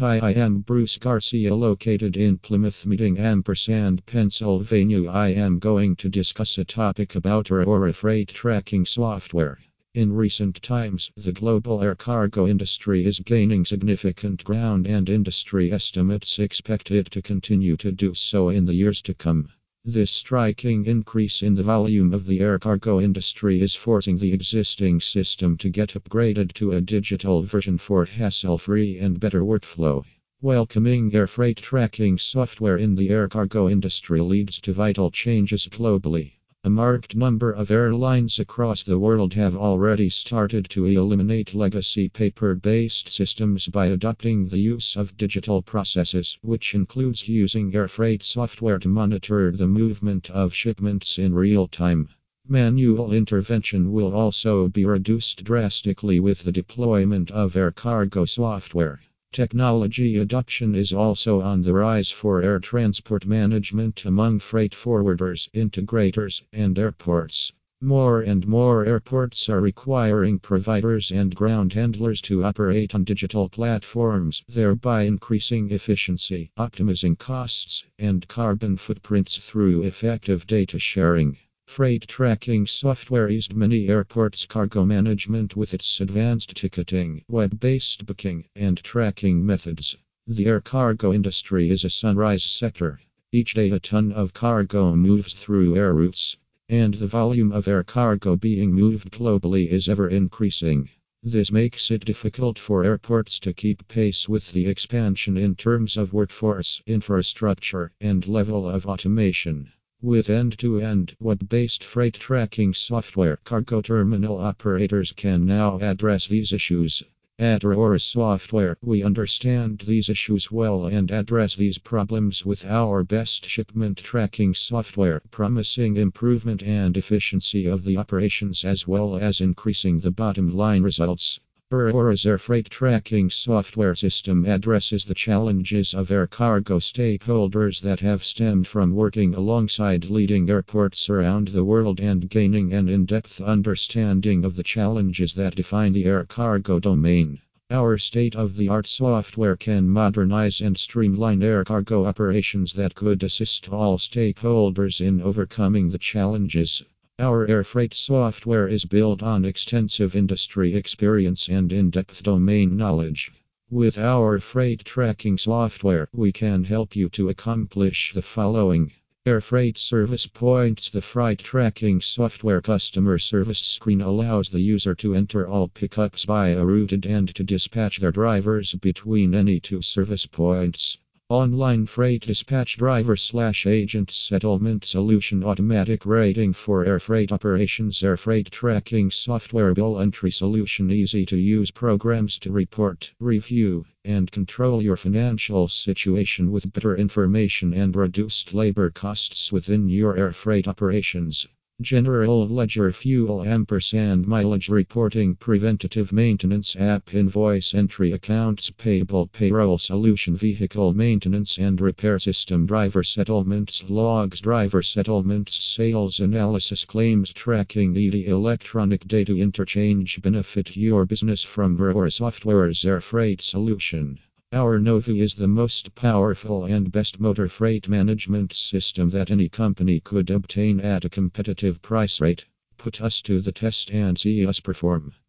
Hi, I am Bruce Garcia, located in Plymouth Meeting, ampersand, Pennsylvania. I am going to discuss a topic about Aurora freight tracking software. In recent times, the global air cargo industry is gaining significant ground, and industry estimates expect it to continue to do so in the years to come. This striking increase in the volume of the air cargo industry is forcing the existing system to get upgraded to a digital version for hassle free and better workflow. Welcoming air freight tracking software in the air cargo industry leads to vital changes globally. A marked number of airlines across the world have already started to eliminate legacy paper based systems by adopting the use of digital processes, which includes using air freight software to monitor the movement of shipments in real time. Manual intervention will also be reduced drastically with the deployment of air cargo software. Technology adoption is also on the rise for air transport management among freight forwarders, integrators, and airports. More and more airports are requiring providers and ground handlers to operate on digital platforms, thereby increasing efficiency, optimizing costs, and carbon footprints through effective data sharing. Freight tracking software eased many airports' cargo management with its advanced ticketing, web based booking, and tracking methods. The air cargo industry is a sunrise sector. Each day, a ton of cargo moves through air routes, and the volume of air cargo being moved globally is ever increasing. This makes it difficult for airports to keep pace with the expansion in terms of workforce, infrastructure, and level of automation. With end to end web based freight tracking software, cargo terminal operators can now address these issues. At Aurora Software, we understand these issues well and address these problems with our best shipment tracking software, promising improvement and efficiency of the operations as well as increasing the bottom line results. Aurora's air freight tracking software system addresses the challenges of air cargo stakeholders that have stemmed from working alongside leading airports around the world and gaining an in depth understanding of the challenges that define the air cargo domain. Our state of the art software can modernize and streamline air cargo operations that could assist all stakeholders in overcoming the challenges. Our air freight software is built on extensive industry experience and in depth domain knowledge. With our freight tracking software, we can help you to accomplish the following. Air Freight Service Points The freight tracking software customer service screen allows the user to enter all pickups by a routed and to dispatch their drivers between any two service points. Online freight dispatch driver slash agent settlement solution automatic rating for air freight operations air freight tracking software bill entry solution easy to use programs to report, review, and control your financial situation with better information and reduced labor costs within your air freight operations. General Ledger Fuel Ampersand Mileage Reporting Preventative Maintenance App Invoice Entry Accounts Payable Payroll Solution Vehicle Maintenance and Repair System Driver Settlements Logs Driver Settlements Sales Analysis Claims Tracking ED Electronic Data Interchange Benefit Your business from Aurora Software's Air Freight Solution. Our Novi is the most powerful and best motor freight management system that any company could obtain at a competitive price rate. Put us to the test and see us perform.